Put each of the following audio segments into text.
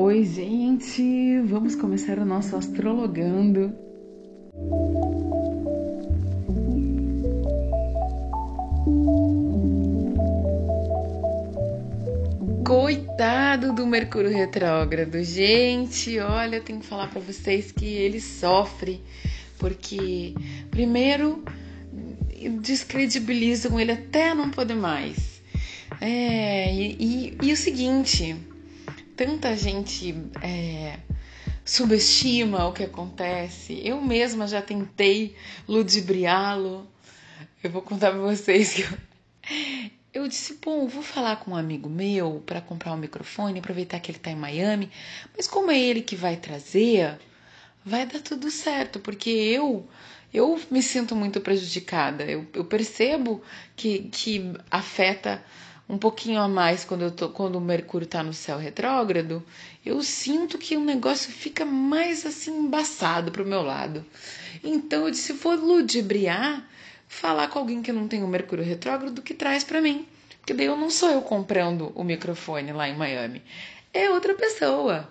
Oi, gente! Vamos começar o nosso astrologando. Coitado do Mercúrio retrógrado, gente! Olha, eu tenho que falar para vocês que ele sofre porque, primeiro, descredibilizam ele até não poder mais. É, e, e, e o seguinte tanta gente é, subestima o que acontece. Eu mesma já tentei ludibriá-lo. Eu vou contar para vocês que eu, eu disse, bom, vou falar com um amigo meu para comprar um microfone, aproveitar que ele está em Miami, mas como é ele que vai trazer, vai dar tudo certo, porque eu eu me sinto muito prejudicada. Eu, eu percebo que, que afeta um pouquinho a mais quando, eu tô, quando o Mercúrio está no céu retrógrado, eu sinto que o negócio fica mais assim embaçado para o meu lado. Então eu disse: vou ludibriar, falar com alguém que não tem o Mercúrio retrógrado que traz para mim. Porque daí eu não sou eu comprando o microfone lá em Miami, é outra pessoa.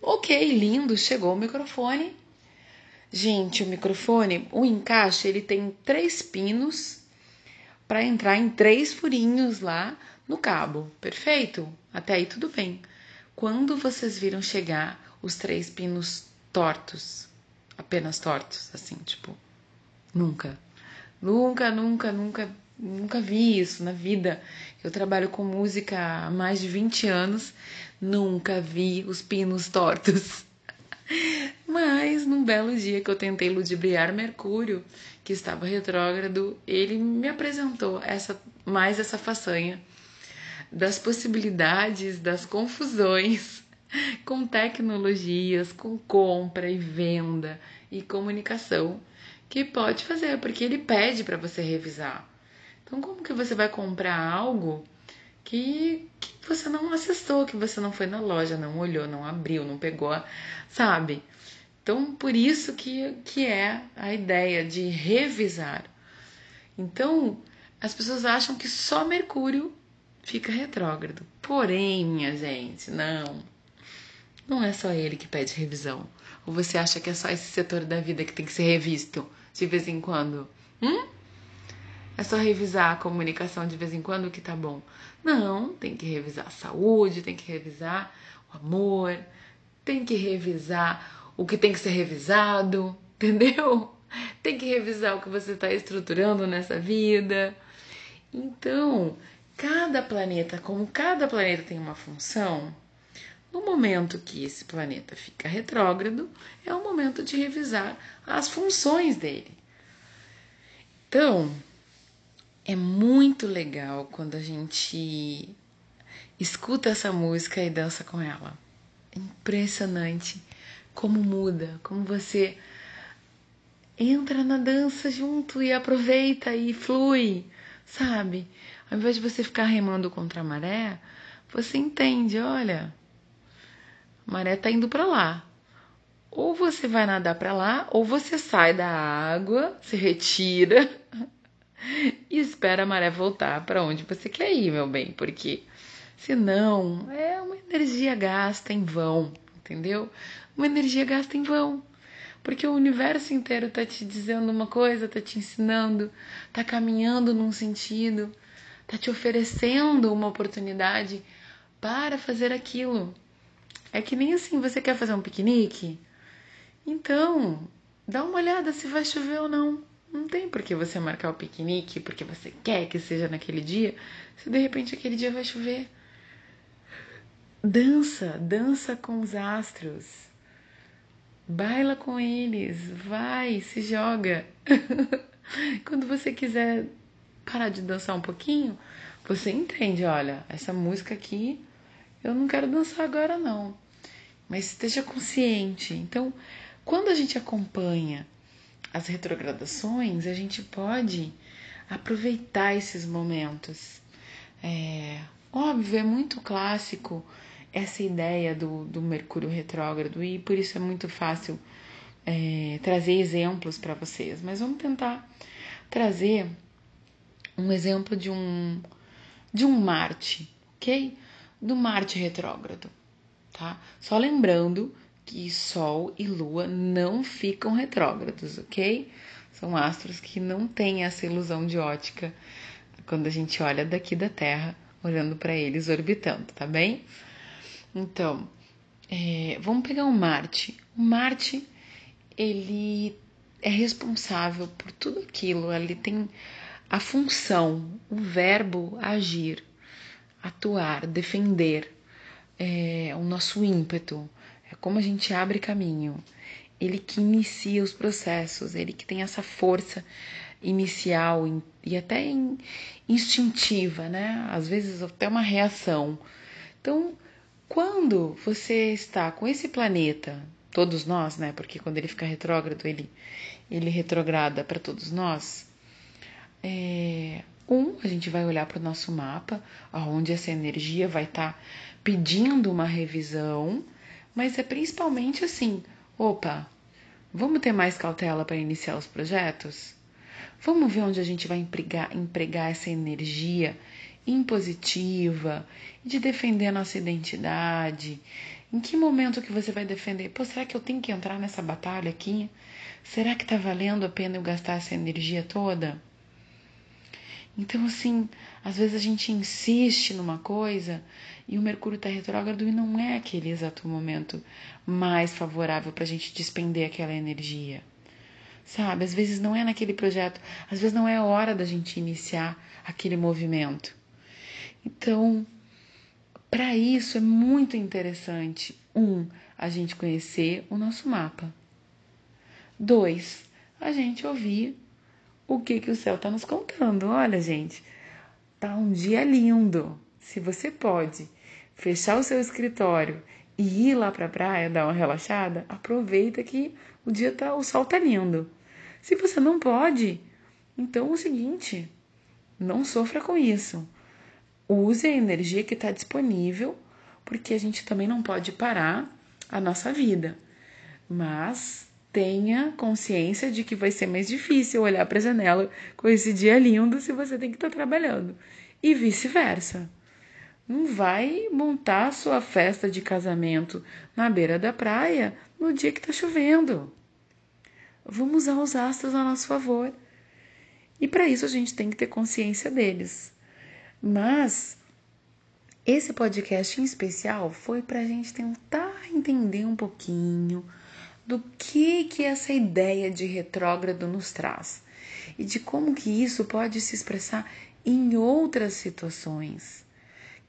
Ok, lindo, chegou o microfone. Gente, o microfone, o encaixe, ele tem três pinos para entrar em três furinhos lá no cabo. Perfeito? Até aí tudo bem. Quando vocês viram chegar os três pinos tortos, apenas tortos, assim, tipo, nunca. Nunca, nunca, nunca, nunca vi isso na vida. Eu trabalho com música há mais de 20 anos, nunca vi os pinos tortos. Mas num belo dia que eu tentei ludibriar Mercúrio, que estava retrógrado, ele me apresentou essa mais essa façanha das possibilidades, das confusões com tecnologias, com compra e venda e comunicação que pode fazer, porque ele pede para você revisar. Então, como que você vai comprar algo que, que você não acessou, que você não foi na loja, não olhou, não abriu, não pegou, sabe? Então, por isso que, que é a ideia de revisar. Então, as pessoas acham que só Mercúrio fica retrógrado. Porém, minha gente, não. Não é só ele que pede revisão. Ou você acha que é só esse setor da vida que tem que ser revisto de vez em quando? Hum? É só revisar a comunicação de vez em quando que tá bom. Não, tem que revisar a saúde, tem que revisar o amor, tem que revisar o que tem que ser revisado, entendeu? Tem que revisar o que você está estruturando nessa vida. Então, cada planeta, como cada planeta tem uma função, no momento que esse planeta fica retrógrado, é o momento de revisar as funções dele. Então, é muito legal quando a gente escuta essa música e dança com ela. Impressionante como muda, como você entra na dança junto e aproveita e flui, sabe? Ao invés de você ficar remando contra a maré, você entende, olha, a maré tá indo para lá. Ou você vai nadar para lá, ou você sai da água, se retira e espera a maré voltar para onde você quer ir, meu bem, porque senão é uma energia gasta em vão, entendeu? uma energia gasta em vão. Porque o universo inteiro tá te dizendo uma coisa, tá te ensinando, tá caminhando num sentido, tá te oferecendo uma oportunidade para fazer aquilo. É que nem assim, você quer fazer um piquenique? Então, dá uma olhada se vai chover ou não. Não tem por que você marcar o piquenique porque você quer que seja naquele dia, se de repente aquele dia vai chover. Dança, dança com os astros. Baila com eles, vai, se joga. Quando você quiser parar de dançar um pouquinho, você entende, olha, essa música aqui eu não quero dançar agora não. Mas esteja consciente. Então, quando a gente acompanha as retrogradações, a gente pode aproveitar esses momentos. É, óbvio, é muito clássico essa ideia do, do Mercúrio retrógrado e por isso é muito fácil é, trazer exemplos para vocês. Mas vamos tentar trazer um exemplo de um de um Marte, ok? Do Marte retrógrado. tá? Só lembrando que Sol e Lua não ficam retrógrados, ok? São astros que não têm essa ilusão de ótica quando a gente olha daqui da Terra, olhando para eles orbitando, tá bem? Então, é, vamos pegar o Marte. O Marte, ele é responsável por tudo aquilo, ele tem a função, o verbo agir, atuar, defender, é, o nosso ímpeto, é como a gente abre caminho. Ele que inicia os processos, ele que tem essa força inicial e até instintiva, né? Às vezes até uma reação. Então, quando você está com esse planeta, todos nós, né? Porque quando ele fica retrógrado, ele, ele retrograda para todos nós. É, um, a gente vai olhar para o nosso mapa, onde essa energia vai estar tá pedindo uma revisão, mas é principalmente assim: opa, vamos ter mais cautela para iniciar os projetos? Vamos ver onde a gente vai empregar, empregar essa energia impositiva de defender a nossa identidade. Em que momento que você vai defender? Pô, será que eu tenho que entrar nessa batalha aqui? Será que tá valendo a pena eu gastar essa energia toda? Então, assim, às vezes a gente insiste numa coisa e o Mercúrio está retrógrado e não é aquele exato momento mais favorável para a gente despender aquela energia. Sabe? Às vezes não é naquele projeto, às vezes não é a hora da gente iniciar aquele movimento. Então, para isso é muito interessante, um, a gente conhecer o nosso mapa. Dois, a gente ouvir o que, que o céu está nos contando. Olha, gente, tá um dia lindo. Se você pode fechar o seu escritório e ir lá para a praia dar uma relaxada, aproveita que o dia tá, o sol tá lindo. Se você não pode, então é o seguinte, não sofra com isso. Use a energia que está disponível, porque a gente também não pode parar a nossa vida. Mas tenha consciência de que vai ser mais difícil olhar para a janela com esse dia lindo se você tem que estar tá trabalhando. E vice-versa. Não vai montar sua festa de casamento na beira da praia no dia que está chovendo. Vamos usar os astros a nosso favor. E para isso a gente tem que ter consciência deles. Mas esse podcast em especial foi para a gente tentar entender um pouquinho do que que essa ideia de retrógrado nos traz e de como que isso pode se expressar em outras situações,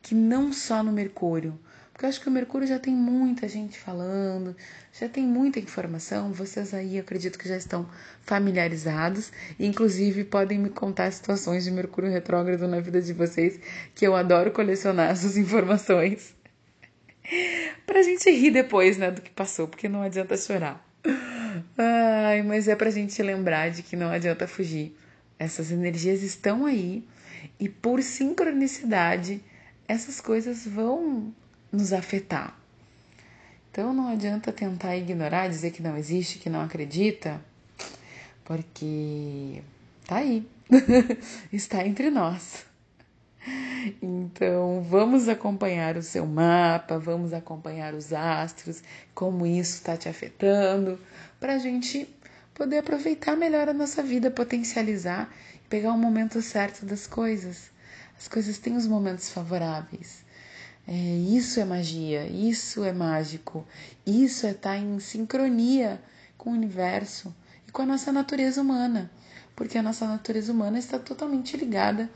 que não só no Mercúrio. Porque eu acho que o Mercúrio já tem muita gente falando, já tem muita informação, vocês aí acredito que já estão familiarizados, e inclusive podem me contar situações de Mercúrio retrógrado na vida de vocês, que eu adoro colecionar essas informações pra gente rir depois, né, do que passou, porque não adianta chorar. Ai, mas é pra gente lembrar de que não adianta fugir. Essas energias estão aí e por sincronicidade essas coisas vão nos afetar. Então não adianta tentar ignorar, dizer que não existe, que não acredita, porque tá aí, está entre nós. Então, vamos acompanhar o seu mapa, vamos acompanhar os astros, como isso está te afetando, para a gente poder aproveitar melhor a nossa vida, potencializar e pegar o momento certo das coisas. As coisas têm os momentos favoráveis. É, isso é magia, isso é mágico, isso é estar tá em sincronia com o universo e com a nossa natureza humana, porque a nossa natureza humana está totalmente ligada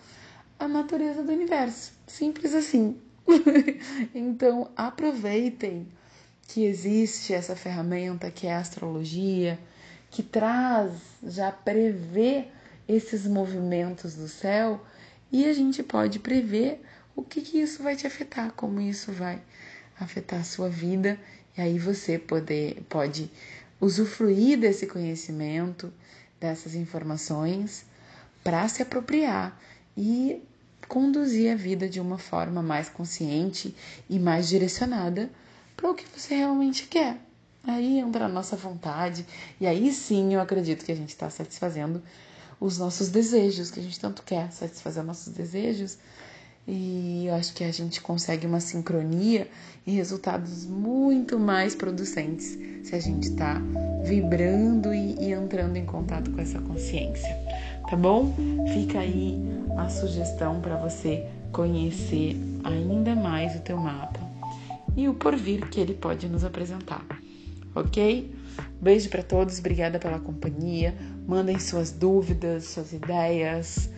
a natureza do universo. Simples assim. então, aproveitem que existe essa ferramenta que é a astrologia, que traz, já prevê esses movimentos do céu e a gente pode prever o que, que isso vai te afetar, como isso vai afetar a sua vida, e aí você poder, pode usufruir desse conhecimento, dessas informações, para se apropriar e conduzir a vida de uma forma mais consciente e mais direcionada para o que você realmente quer. Aí entra a nossa vontade, e aí sim eu acredito que a gente está satisfazendo os nossos desejos, que a gente tanto quer satisfazer nossos desejos, e eu acho que a gente consegue uma sincronia e resultados muito mais producentes se a gente está vibrando e, e entrando em contato com essa consciência, tá bom? Fica aí a sugestão para você conhecer ainda mais o teu mapa e o porvir que ele pode nos apresentar, ok? Beijo para todos, obrigada pela companhia. Mandem suas dúvidas, suas ideias,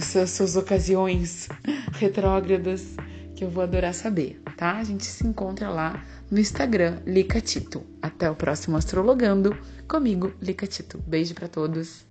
suas, suas ocasiões retrógradas, que eu vou adorar saber, tá? A gente se encontra lá no Instagram, Licatito. Até o próximo Astrologando comigo, Licatito. Beijo para todos.